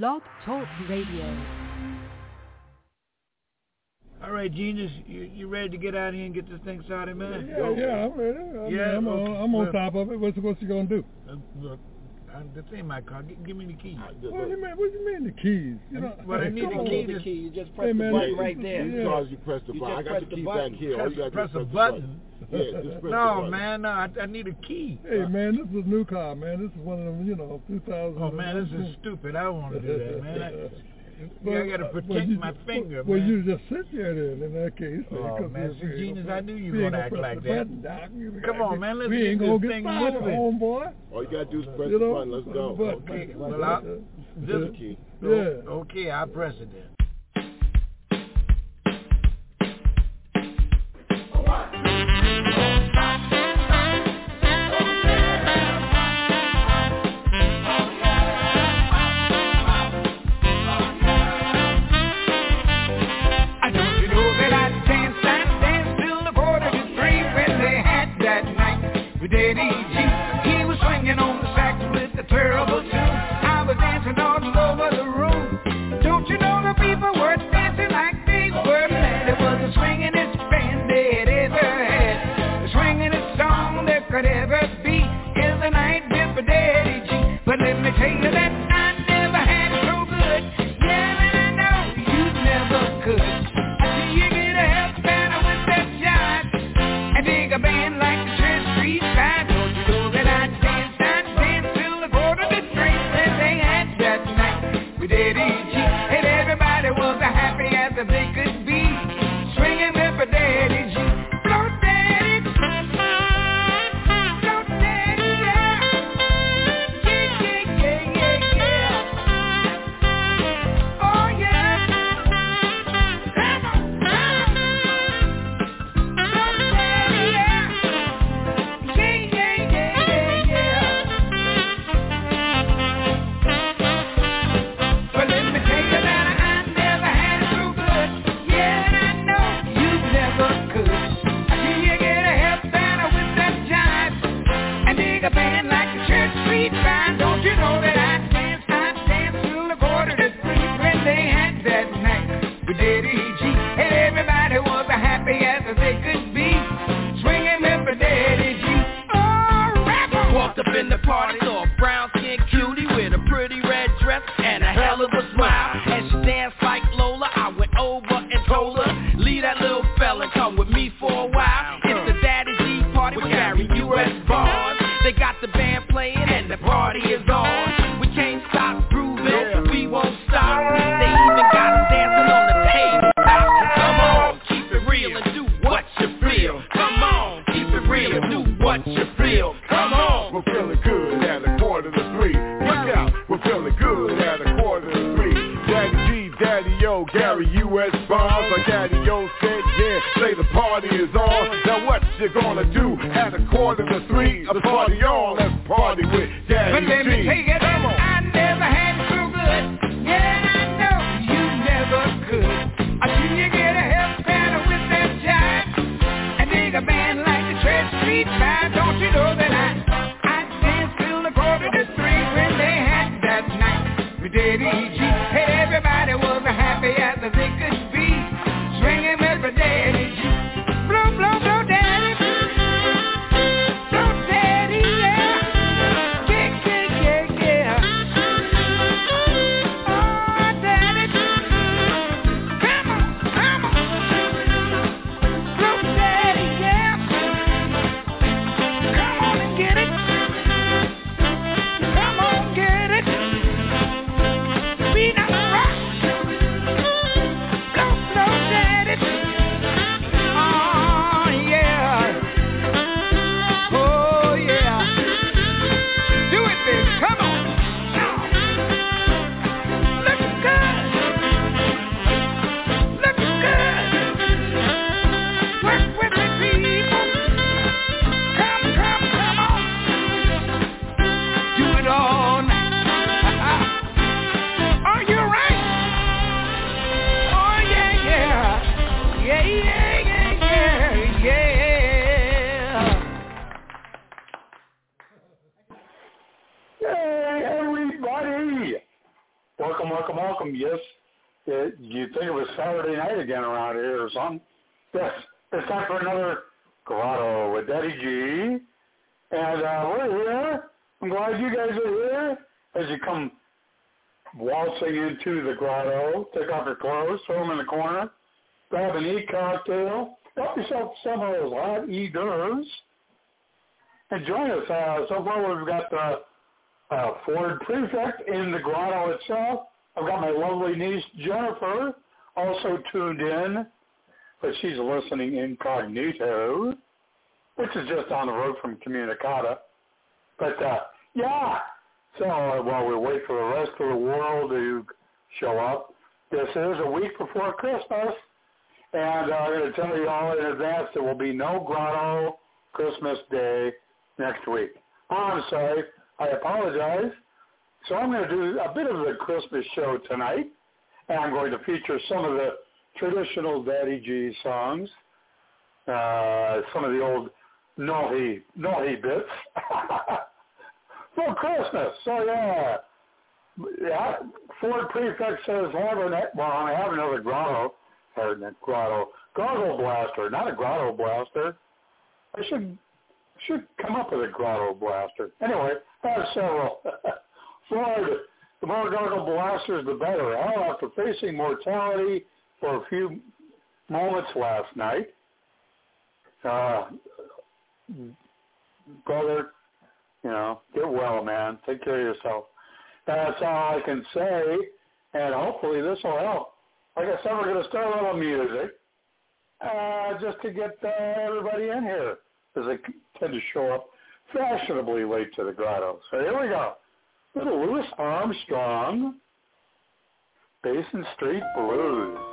Blog Talk Radio. All right, genius, you, you ready to get out of here and get this thing started, man? Yeah, yeah, I'm ready. I yeah, mean, I'm, okay. on, I'm on top of it. What's what's you gonna do? Uh, look, uh, this ain't my car. G- give me the keys. What, do you mean, what do you mean the keys? You know, what I need the key. The key. You just press hey, man, the button right there. Yeah. Because you press the button. I got the key back here. Press, press, press a button. Yeah, just press no, man, no, I, I need a key. Hey, man, this is a new car, man. This is one of them, you know, 2000. Oh, man, this is stupid. I don't want to do that, man. I, Yeah, I got to uh, protect well, you, my finger, well, man. Well, you just sit there then in that case. Oh, man, see, Genius, I knew you were going to act like that. Button. Come on, man, let's get this thing moving. homeboy. All you got to do is press you know, the button. Let's go. Button. Okay, well, I'll, this, key. Yeah. Okay, I'll press it then. One. Daddy. the party is on. Us. Uh, so far we've got the uh, Ford Prefect in the grotto itself. I've got my lovely niece Jennifer also tuned in, but she's listening incognito, which is just on the road from Communicata. But uh, yeah, so uh, while we wait for the rest of the world to show up, this is a week before Christmas, and uh, I'm going to tell you all in advance there will be no grotto Christmas Day next week. Oh, I'm sorry. I apologize. So I'm going to do a bit of the Christmas show tonight, and I'm going to feature some of the traditional Daddy G songs, uh, some of the old naughty, naughty bits for Christmas. So yeah, yeah. Ford Prefect says have an well, I have another grotto, or grotto, grotto blaster, not a grotto blaster. I should should come up with a grotto blaster. Anyway, I have several. Ford, the more grotto blasters, the better. Hell, after facing mortality for a few moments last night, uh, brother, you know, get well, man. Take care of yourself. That's all I can say, and hopefully this will help. I said, we're going to start a little music uh, just to get uh, everybody in here, as they tend to show up fashionably late to the grotto. So here we go. Little Louis Armstrong, Basin Street Blues.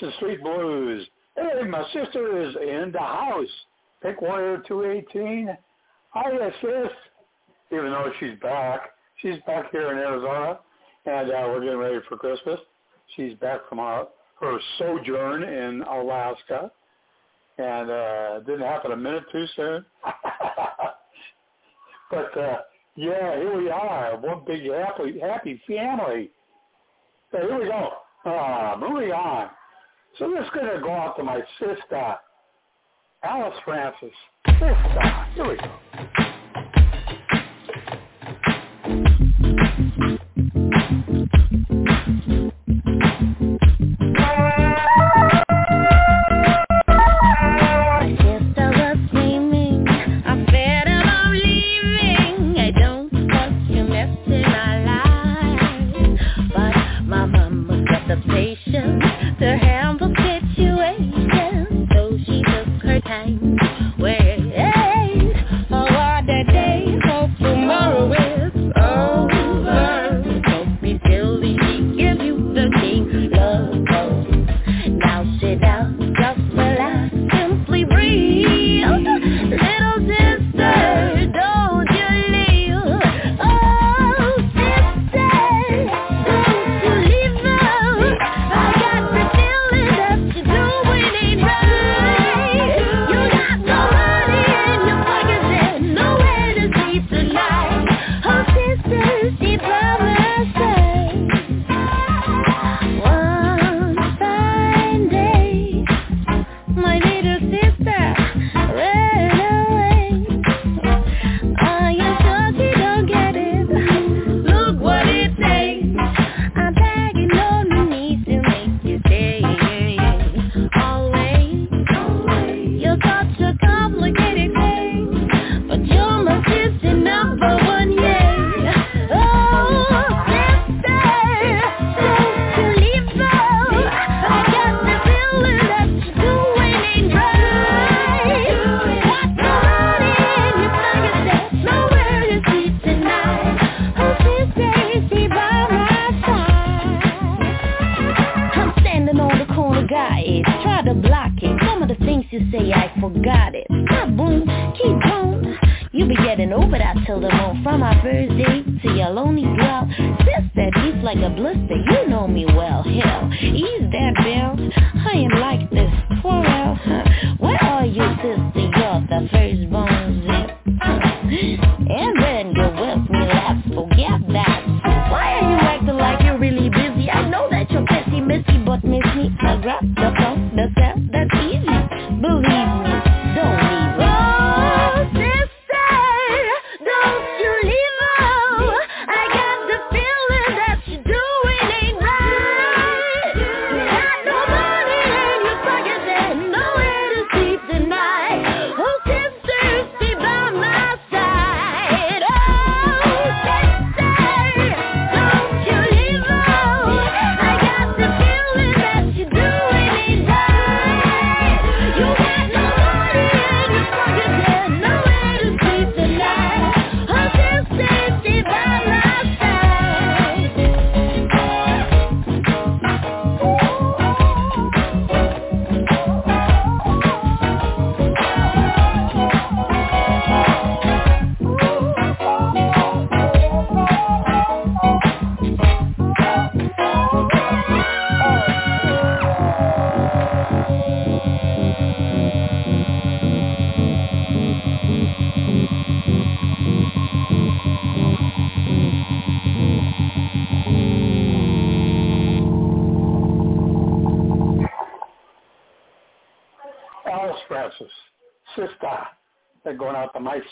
Basin Street Blues. Hey, my sister is in the house. Pick Warrior 218. Hi, sis. Even though she's back. She's back here in Arizona, and uh, we're getting ready for Christmas. She's back from our, her sojourn in Alaska, and uh, didn't happen a minute too soon. but uh, yeah, here we are, one big happy happy family. So here we go. Uh, moving on. So this is going to go out to my sister, Alice Francis. Sister, here we go. my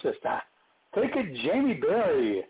sister. Take it, Jamie Berry.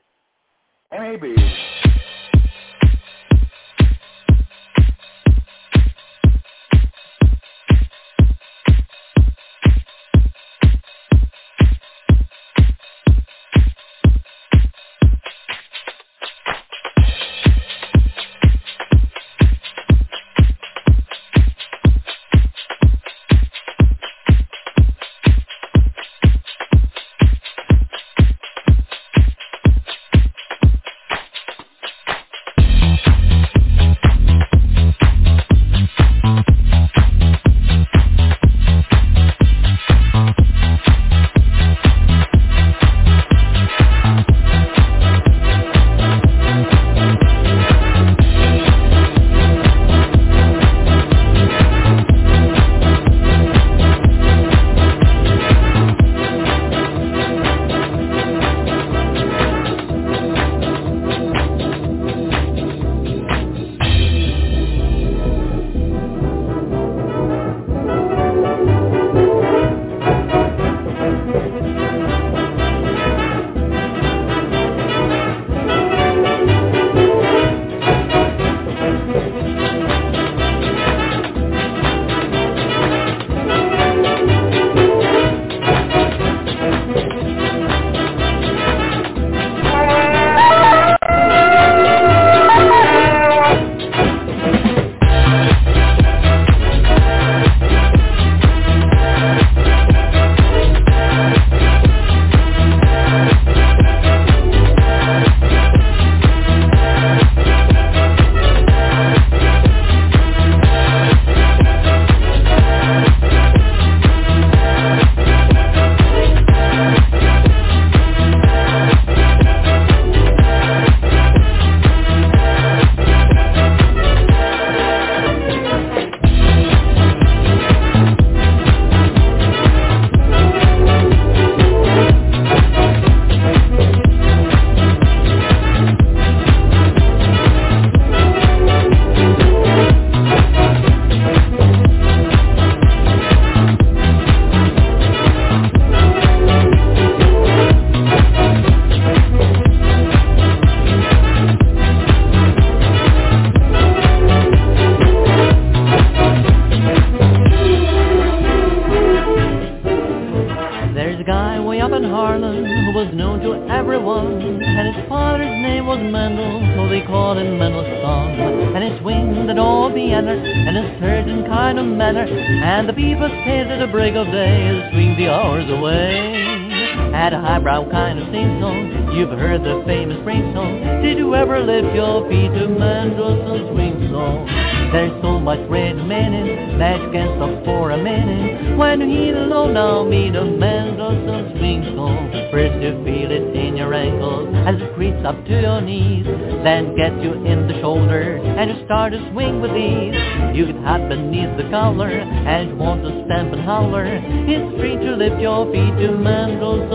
swing with ease. You can hide beneath the collar and want to stamp and holler. It's free to lift your feet to mantles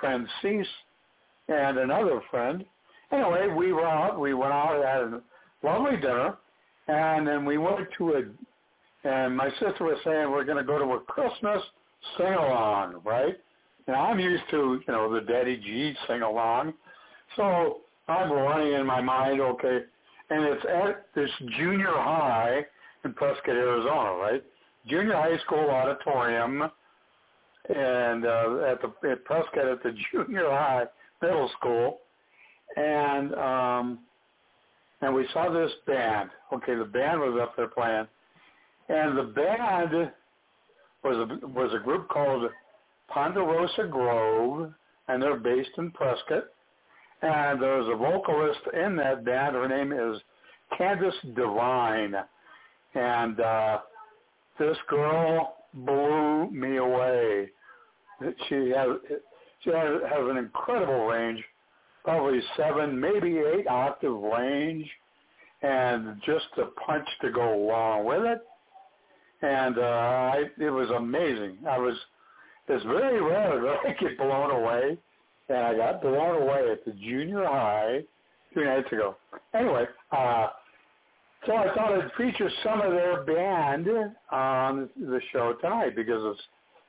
friend Cease and another friend. Anyway, we were out. We went out and had a lovely dinner, and then we went to a. And my sister was saying we're going to go to a Christmas sing along, right? And I'm used to you know the Daddy G sing along, so I'm running in my mind. Okay, and it's at this junior high in Prescott, Arizona, right? Junior high school auditorium, and uh, at the at Prescott at the junior high middle school, and um, and we saw this band. Okay, the band was up there playing, and the band was a was a group called Ponderosa Grove, and they're based in Prescott. And there's a vocalist in that band. Her name is Candace Divine, and uh, this girl blew me away. She has she has, has an incredible range, probably seven, maybe eight octave range, and just a punch to go along with it. And uh, I, it was amazing. I was, it's very rare that I get blown away, and I got blown away at the junior high two nights ago. Anyway, uh, so I thought I'd feature some of their band on the show tonight because it's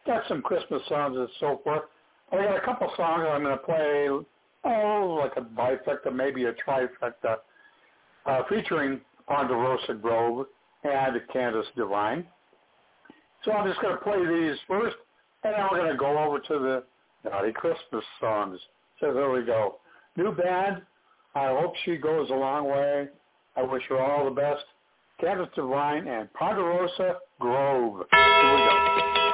got some Christmas songs and so forth. I got a couple songs I'm going to play, oh, like a bifecta, maybe a trifecta, uh, featuring Ponderosa Grove and Candace Devine. So I'm just going to play these first, and then we're going to go over to the Naughty Christmas songs. So there we go. New band. I hope she goes a long way. I wish her all the best. Candace Devine and Ponderosa Grove. Here we go.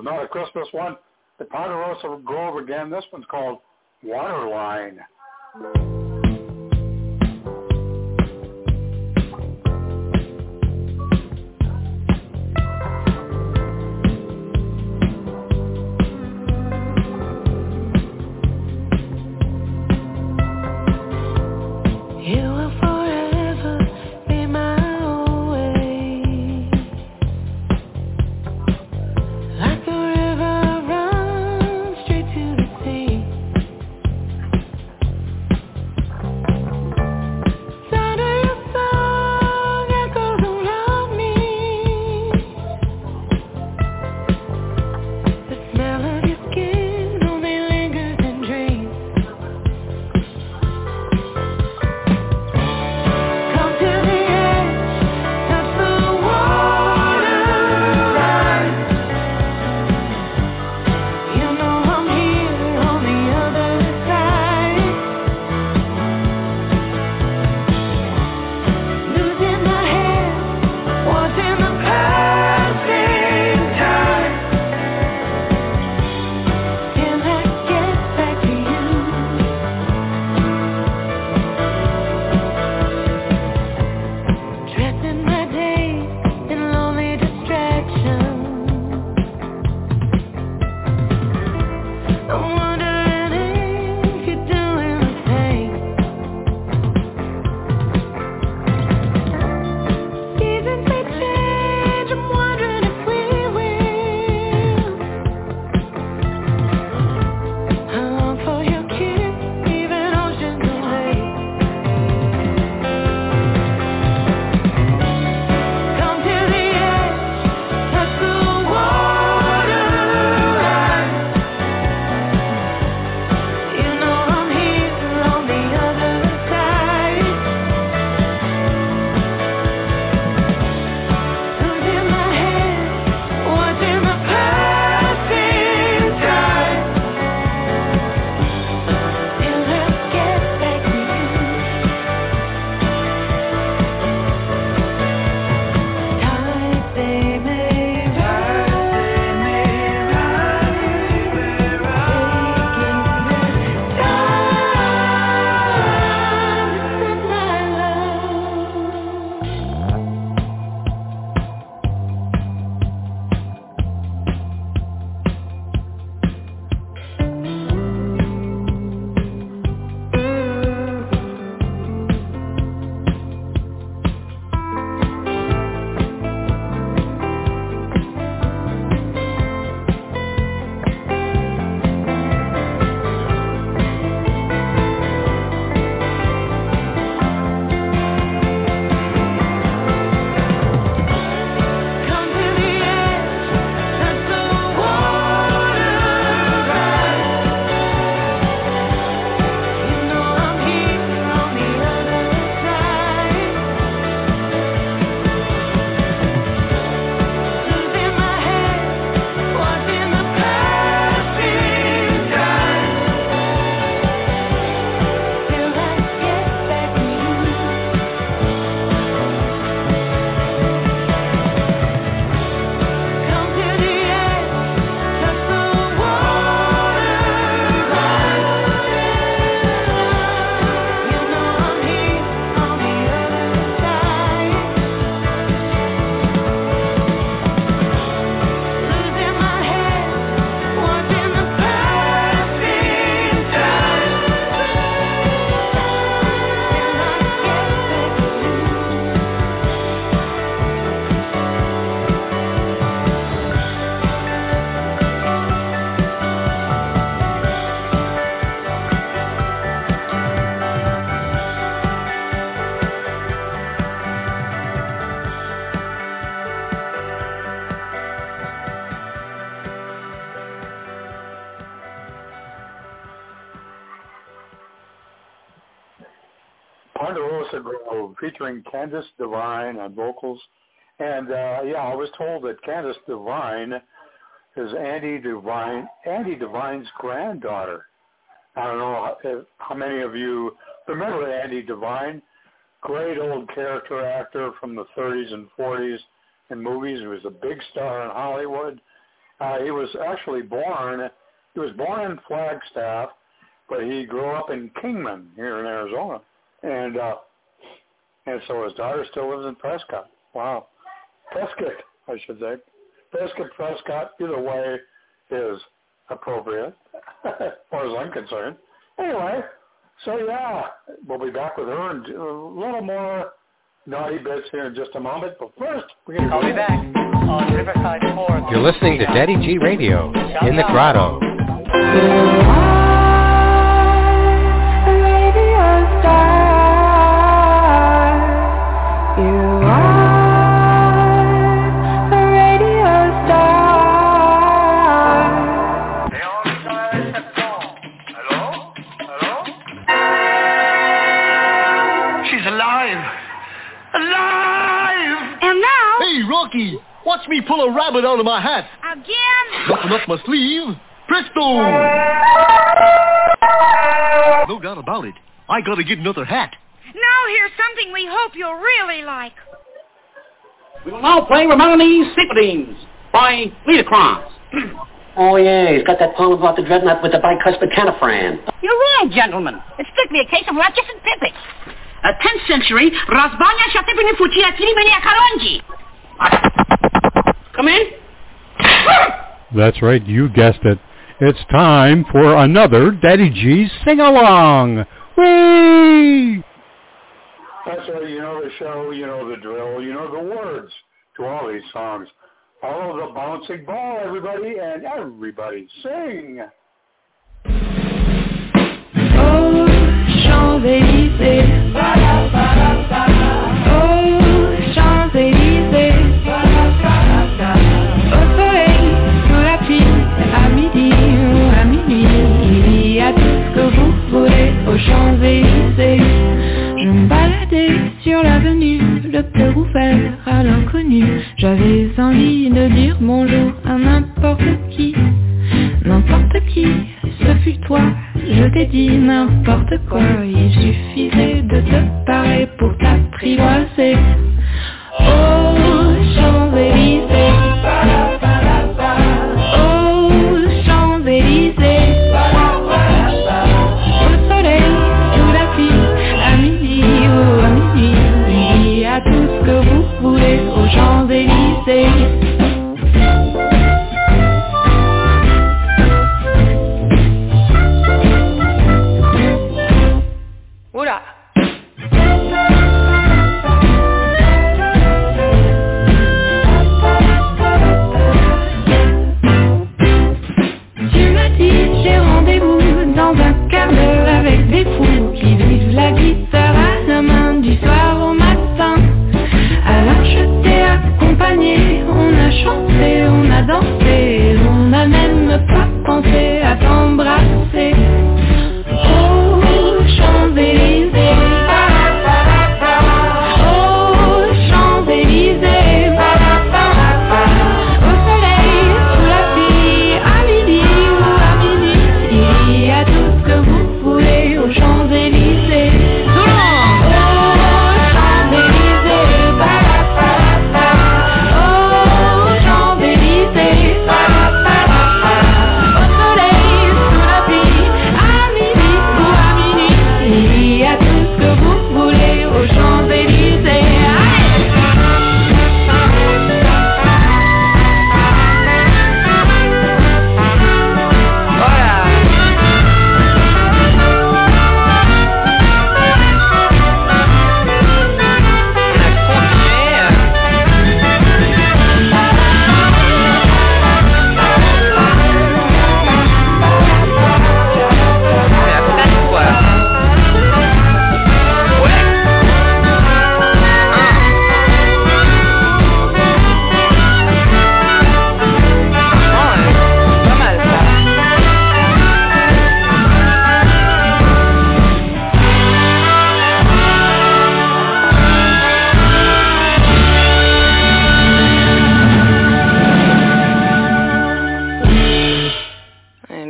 another Christmas one. The Ponderosa Grove again. This one's called Waterline. featuring Candice Devine on vocals. And uh, yeah, I was told that Candice Devine is Andy Devine, Andy Devine's granddaughter. I don't know how, how many of you remember Andy Devine, great old character actor from the 30s and 40s in movies. He was a big star in Hollywood. Uh, he was actually born, he was born in Flagstaff, but he grew up in Kingman here in Arizona. And uh, and so his daughter still lives in Prescott. Wow. Prescott, I should say. Prescott, Prescott, either way is appropriate, as far as I'm concerned. Anyway, so yeah, we'll be back with her and a little more naughty bits here in just a moment. But first, we're going to I'll be back on Riverside 4. You're listening to Daddy G Radio in the Grotto. She's now, watch me pull a rabbit out of my hat. again, Nothing up my sleeve. Presto! No doubt about it. I gotta get another hat. now here's something we hope you'll really like. We will now play Romani's Symphonies by Liederkranz. Oh, yeah, he's got that poem about the dreadnought with the bicuspid canifran. You're right, gentlemen. It's strictly a case of Ratchis and physics. A 10th century Razbania Shatepini Fuchia Tilimenia Karonji. Come in. That's right, you guessed it. It's time for another Daddy G sing-along. Whee! That's right. You know the show, you know the drill, you know the words to all these songs. Follow the bouncing ball, everybody, and everybody sing. le dur, bonjour.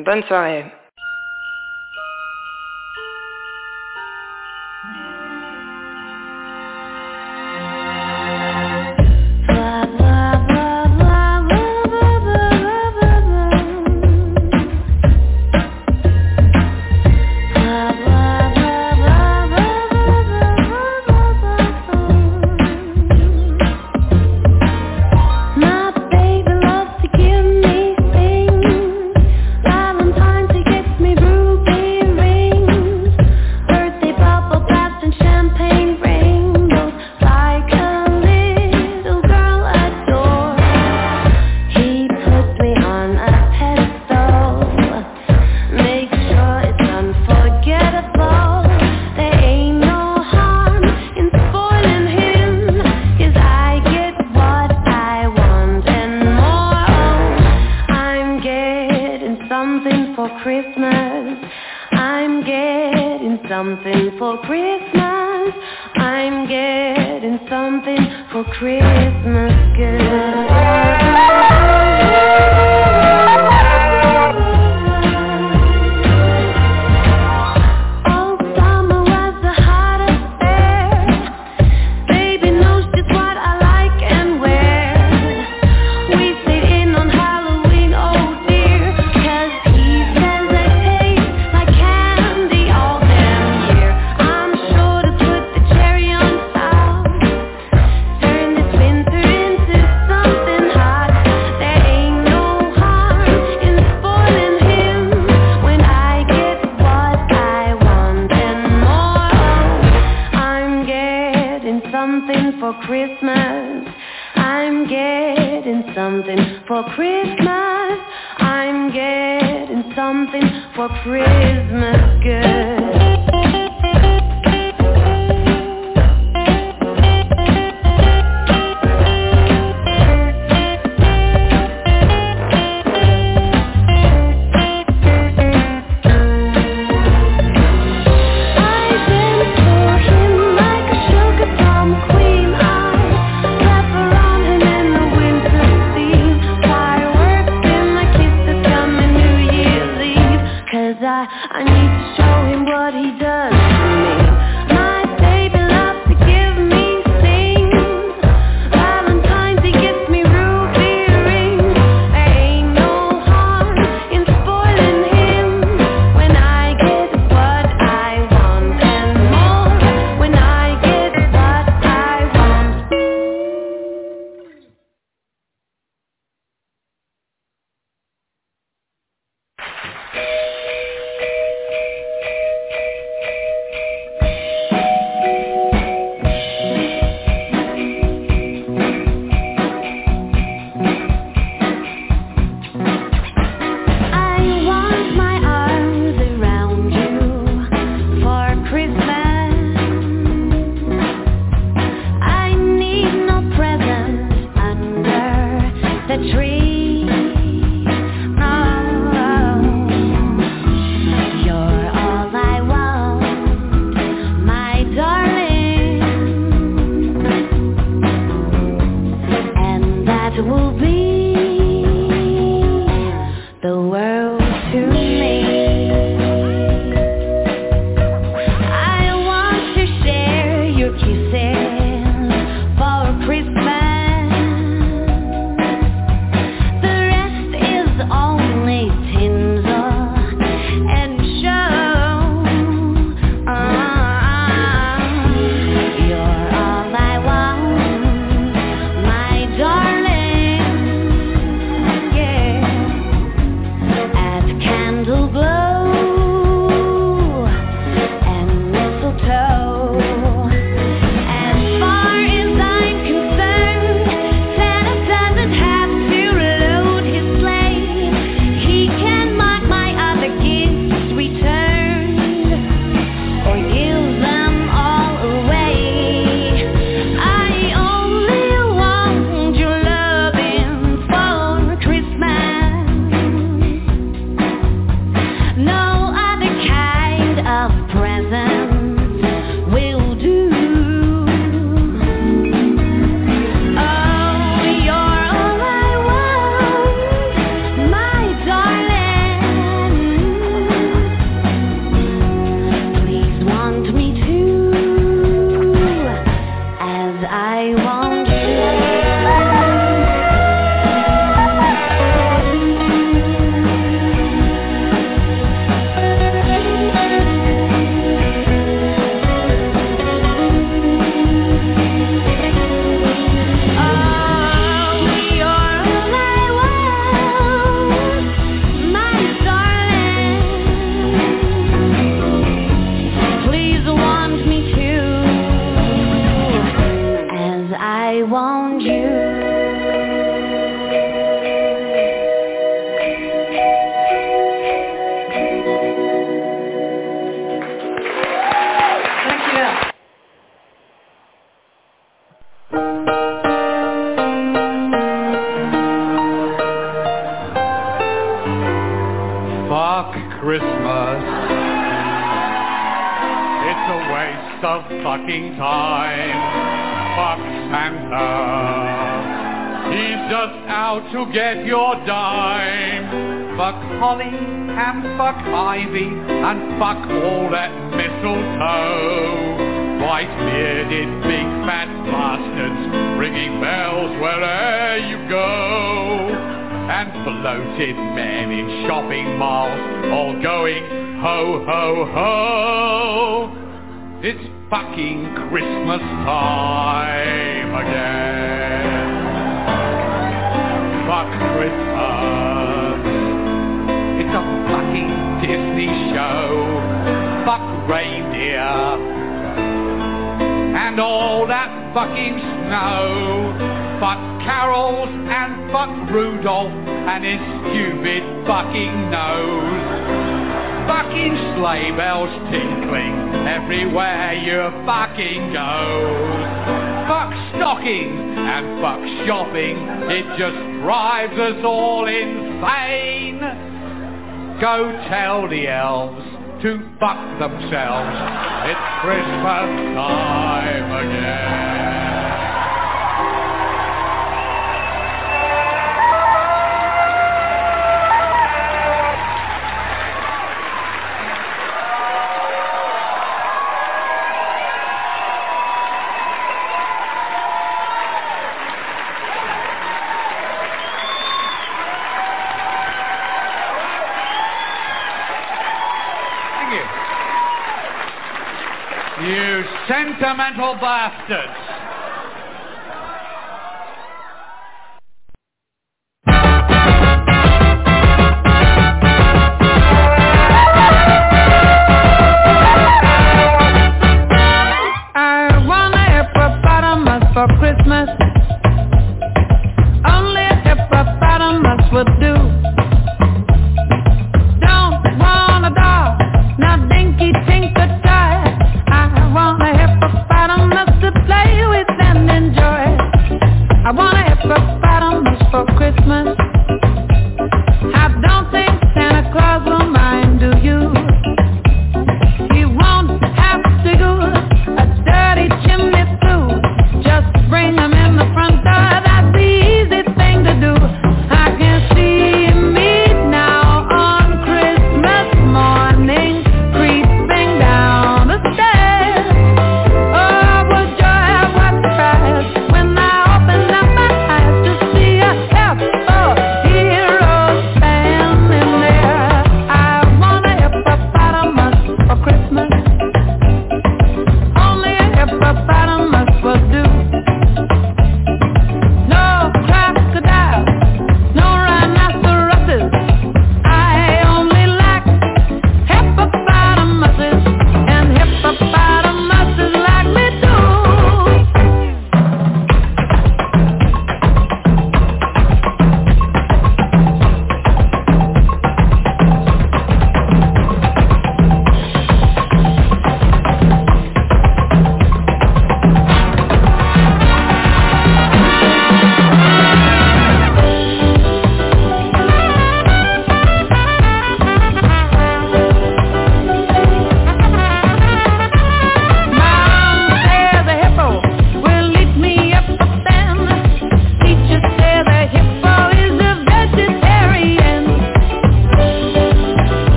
and Bansayan. Waste of fucking time. Fuck Santa. He's just out to get your dime. Fuck holly and fuck ivy and fuck all that mistletoe. White-bearded big fat bastards ringing bells wherever you go. And bloated men in shopping malls all going ho ho ho. It's fucking Christmas time again. Fuck Christmas. It's a fucking Disney show. Fuck reindeer. And all that fucking snow. Fuck carols and fuck Rudolph and his stupid fucking nose. Fucking sleigh bells tinkling everywhere you fucking go. Fuck stockings and fuck shopping, it just drives us all insane. Go tell the elves to fuck themselves. It's Christmas time again. Sentimental bastards.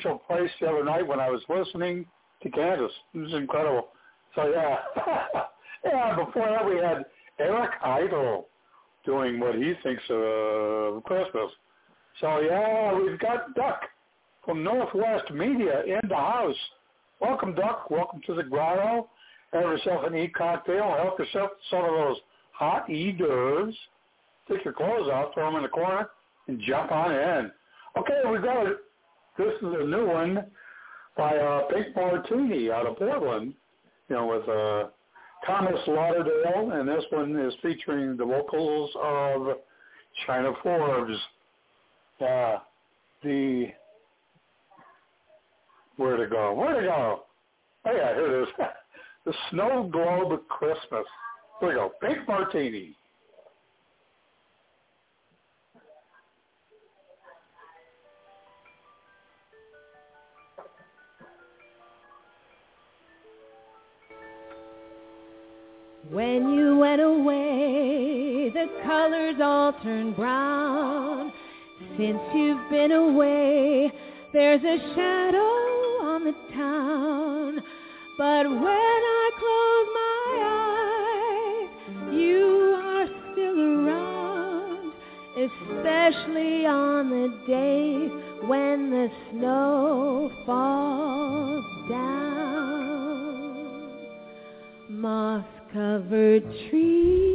Rachel Price the other night when I was listening to Kansas. It was incredible. So yeah, yeah. Before that, we had Eric Idle doing what he thinks of uh, Christmas. So yeah, we've got Duck from Northwest Media in the house. Welcome, Duck. Welcome to the grotto. Have yourself an e-cocktail. Help yourself some of those hot e-d'oeuvres. Take your clothes off, throw them in the corner, and jump on in. Okay, we've got. This is a new one by uh, Pink Martini out of Portland, you know, with uh, Thomas Lauderdale, and this one is featuring the vocals of China Forbes. Uh, the where to go? Where to go? Oh yeah, here it is. the Snow Globe Christmas. Here we go. Pink Martini. When you went away, the colors all turned brown. Since you've been away, there's a shadow on the town. But when I close my eyes, you are still around, especially on the day when the snow falls down. Moss covered trees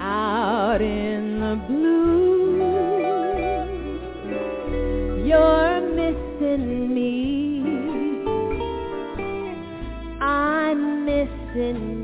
out in the blue. You're missing me. I'm missing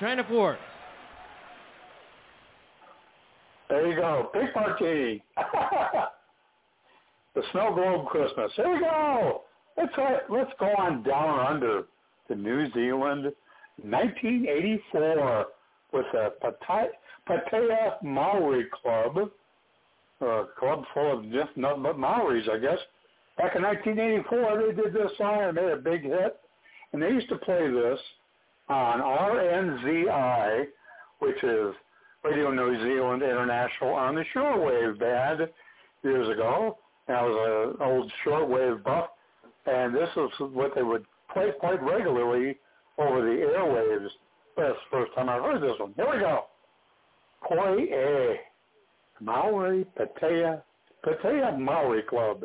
China Forbes. There you go. Big party. the Snow Globe Christmas. Here we go. Let's let's go on down under to New Zealand, 1984, with the Patea Maori Club, a club full of just nothing but Maoris, I guess. Back in 1984, they did this song and made a big hit. And they used to play this on RNZI, which is Radio New Zealand International on the shortwave band years ago. And I was an old shortwave buff, and this is what they would play quite regularly over the airwaves. That's the first time I heard this one. Here we go. Poi E. Maori Patea, Patea Maori Club.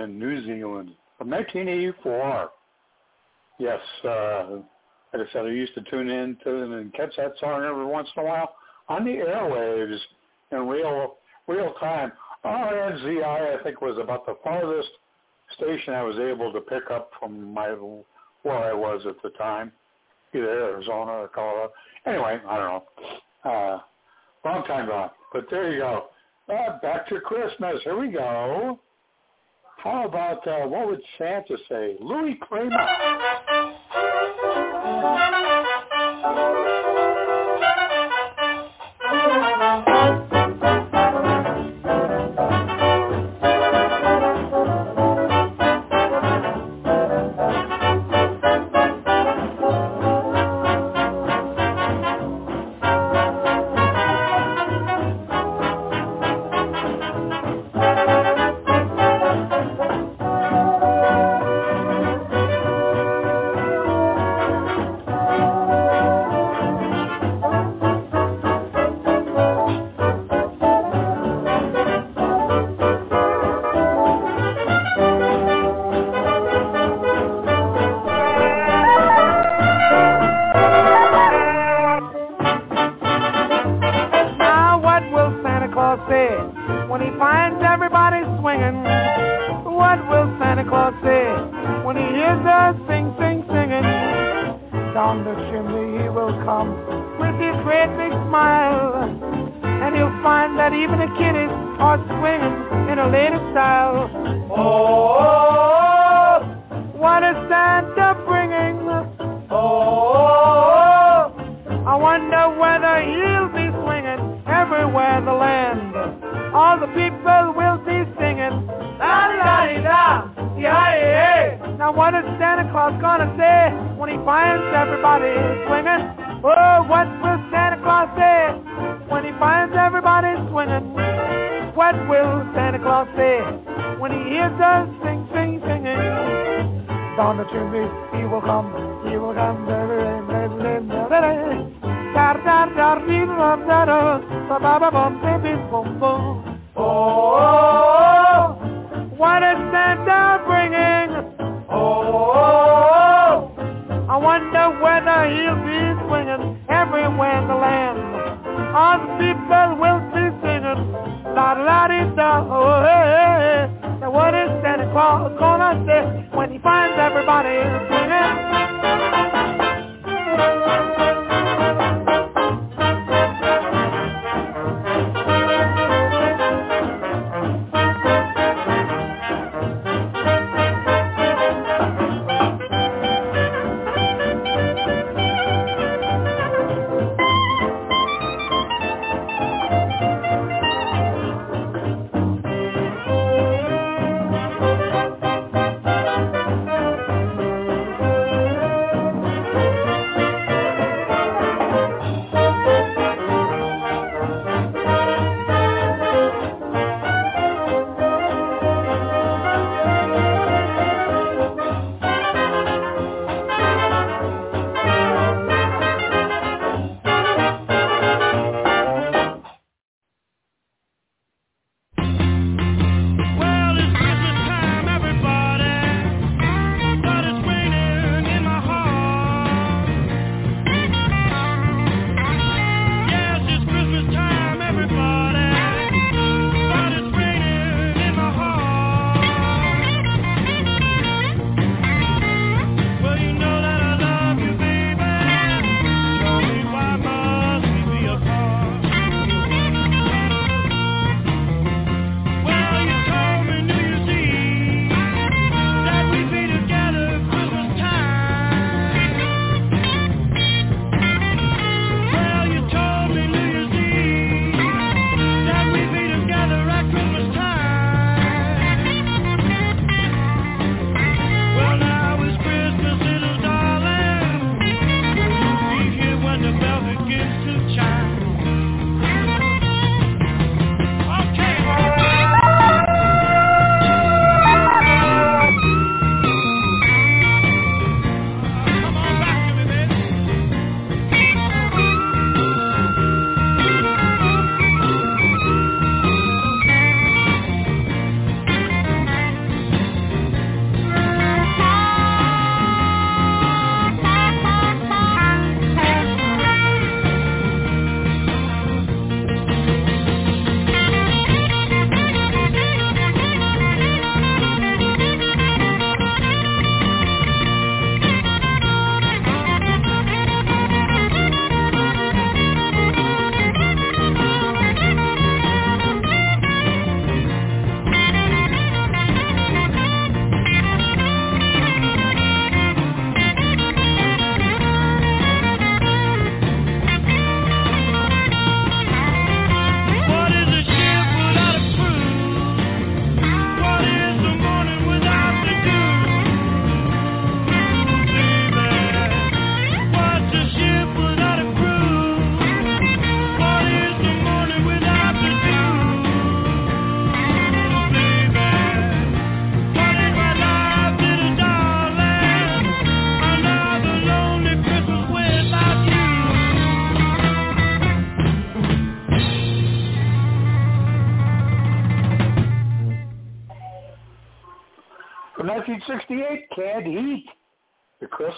In New Zealand from 1984. Yes, uh, like I said, I used to tune in to them and catch that song every once in a while on the airwaves in real real time. RNZI, I think, was about the farthest station I was able to pick up from my where I was at the time, either Arizona or Colorado. Anyway, I don't know. Uh, long time gone. But there you go. Uh, back to Christmas. Here we go. How about uh, what would Santa say? Louis Kramer.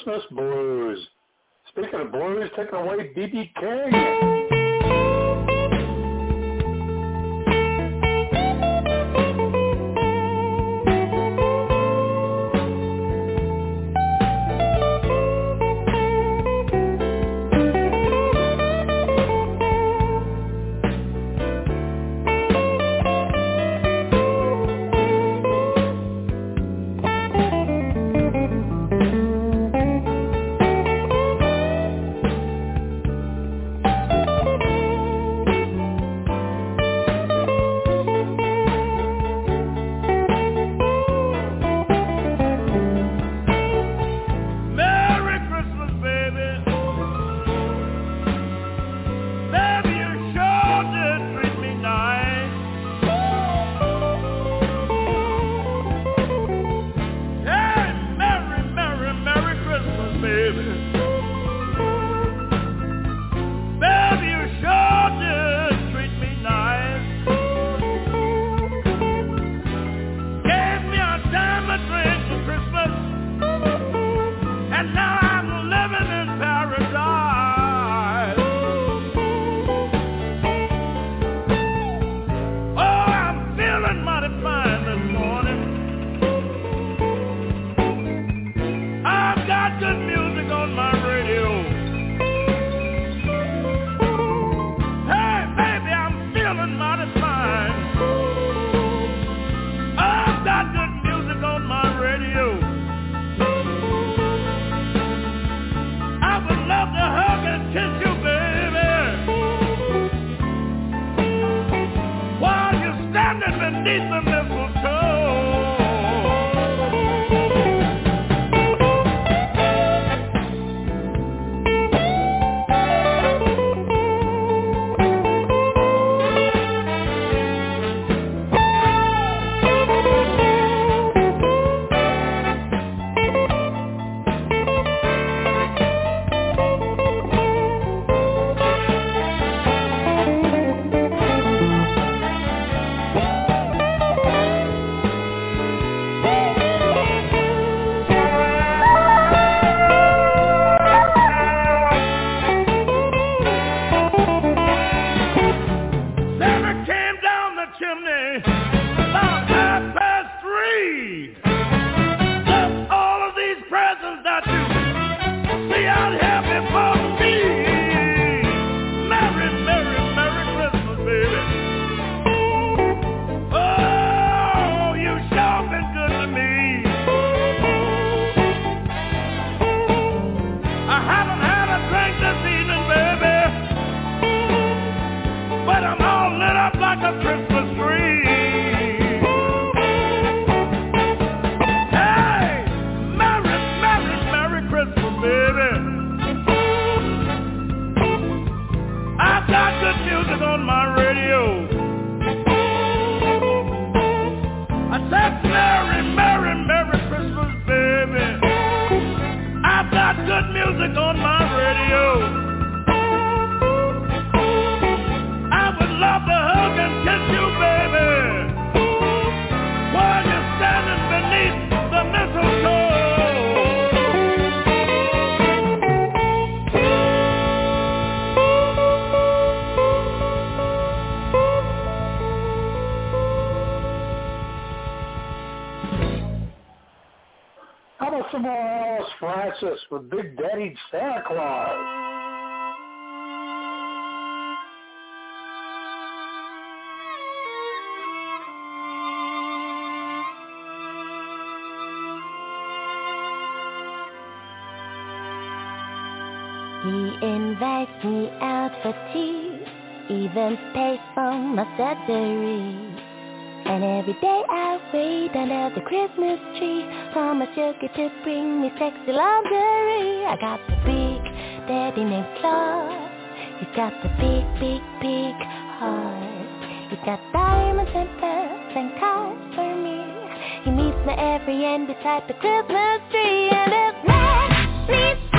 Christmas blues. Speaking of blues, taking away BB King. need Santa Claus. He invites me out for tea, even pays for my surgery. And every day I wait under the Christmas tree for my sugar to bring me sexy lingerie. I got the big daddy named Claude. You got the big, big, big heart. You got diamonds and pearls and cars for me. He meets me every end beside the Christmas tree, and if man me.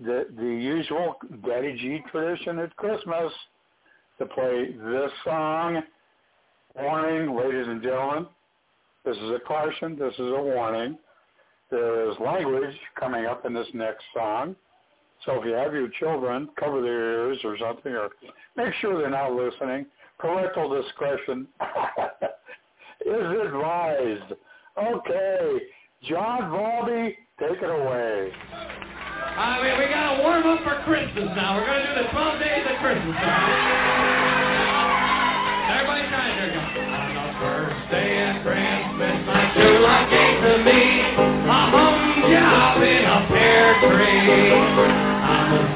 the the usual Daddy G tradition at Christmas to play this song. Warning, ladies and gentlemen, this is a caution. This is a warning. There is language coming up in this next song. So if you have your children, cover their ears or something, or make sure they're not listening. Parental discretion is advised. Okay, John Valby, take it away. I mean, we got to warm up for Christmas now. We're going to do the 12 days of Christmas. Everybody try it. On the first day of Christmas, my true love gave to me. A home job in a pear tree. I was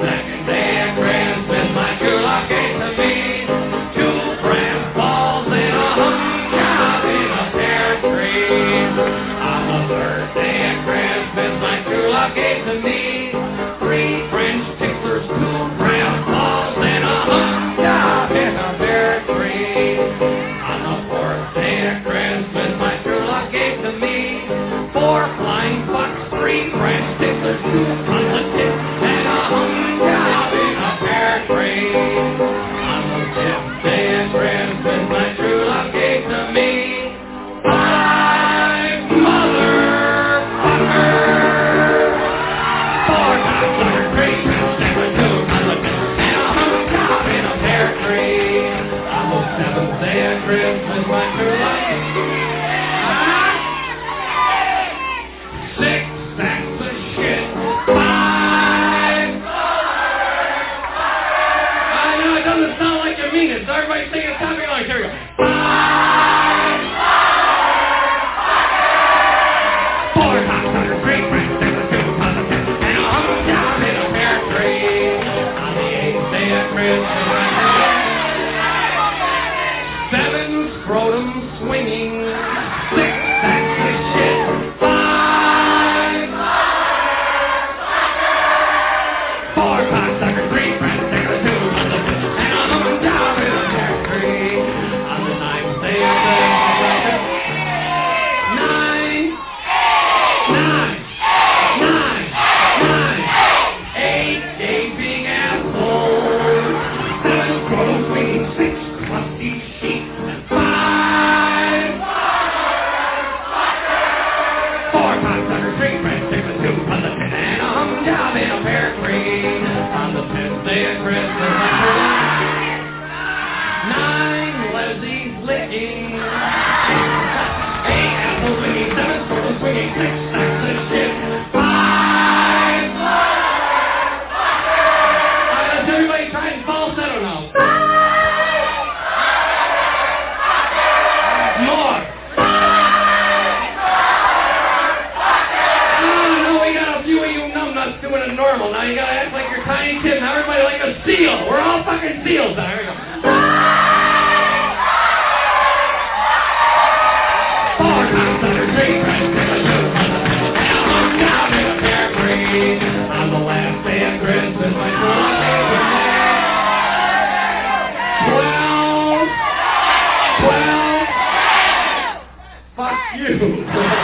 you.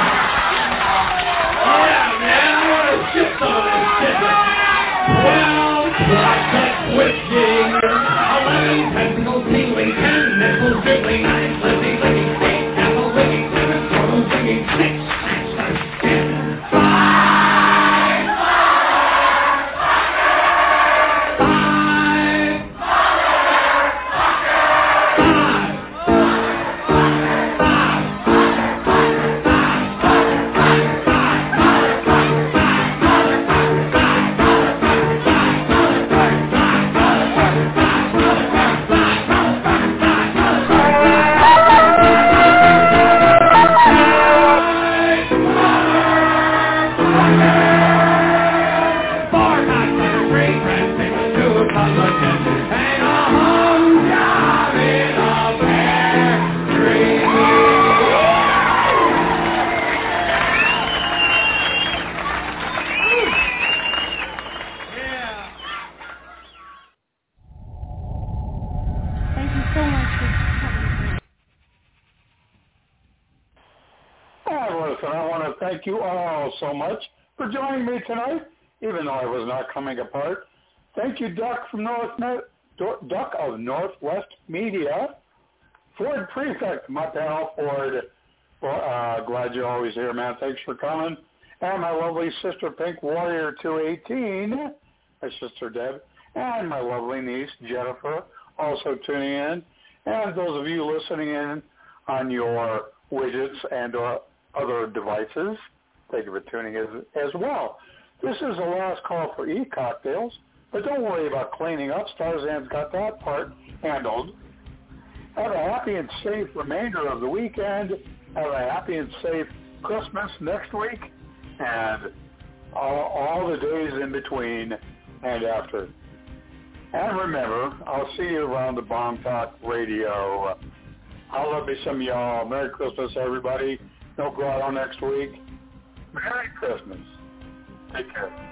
coming apart. Thank you, Duck from North Duck of Northwest Media. Ford Prefect, my pal Ford. Well, uh, glad you're always here, man. Thanks for coming. And my lovely sister Pink Warrior 218, my sister Deb, and my lovely niece Jennifer also tuning in. And those of you listening in on your widgets and or other devices, thank you for tuning in as, as well. This is the last call for e-cocktails, but don't worry about cleaning up. Starzan's got that part handled. Have a happy and safe remainder of the weekend. Have a happy and safe Christmas next week and all, all the days in between and after. And remember, I'll see you around the Bomb Talk Radio. I love me some y'all. Merry Christmas, everybody. Don't go out next week. Merry Christmas. Take care.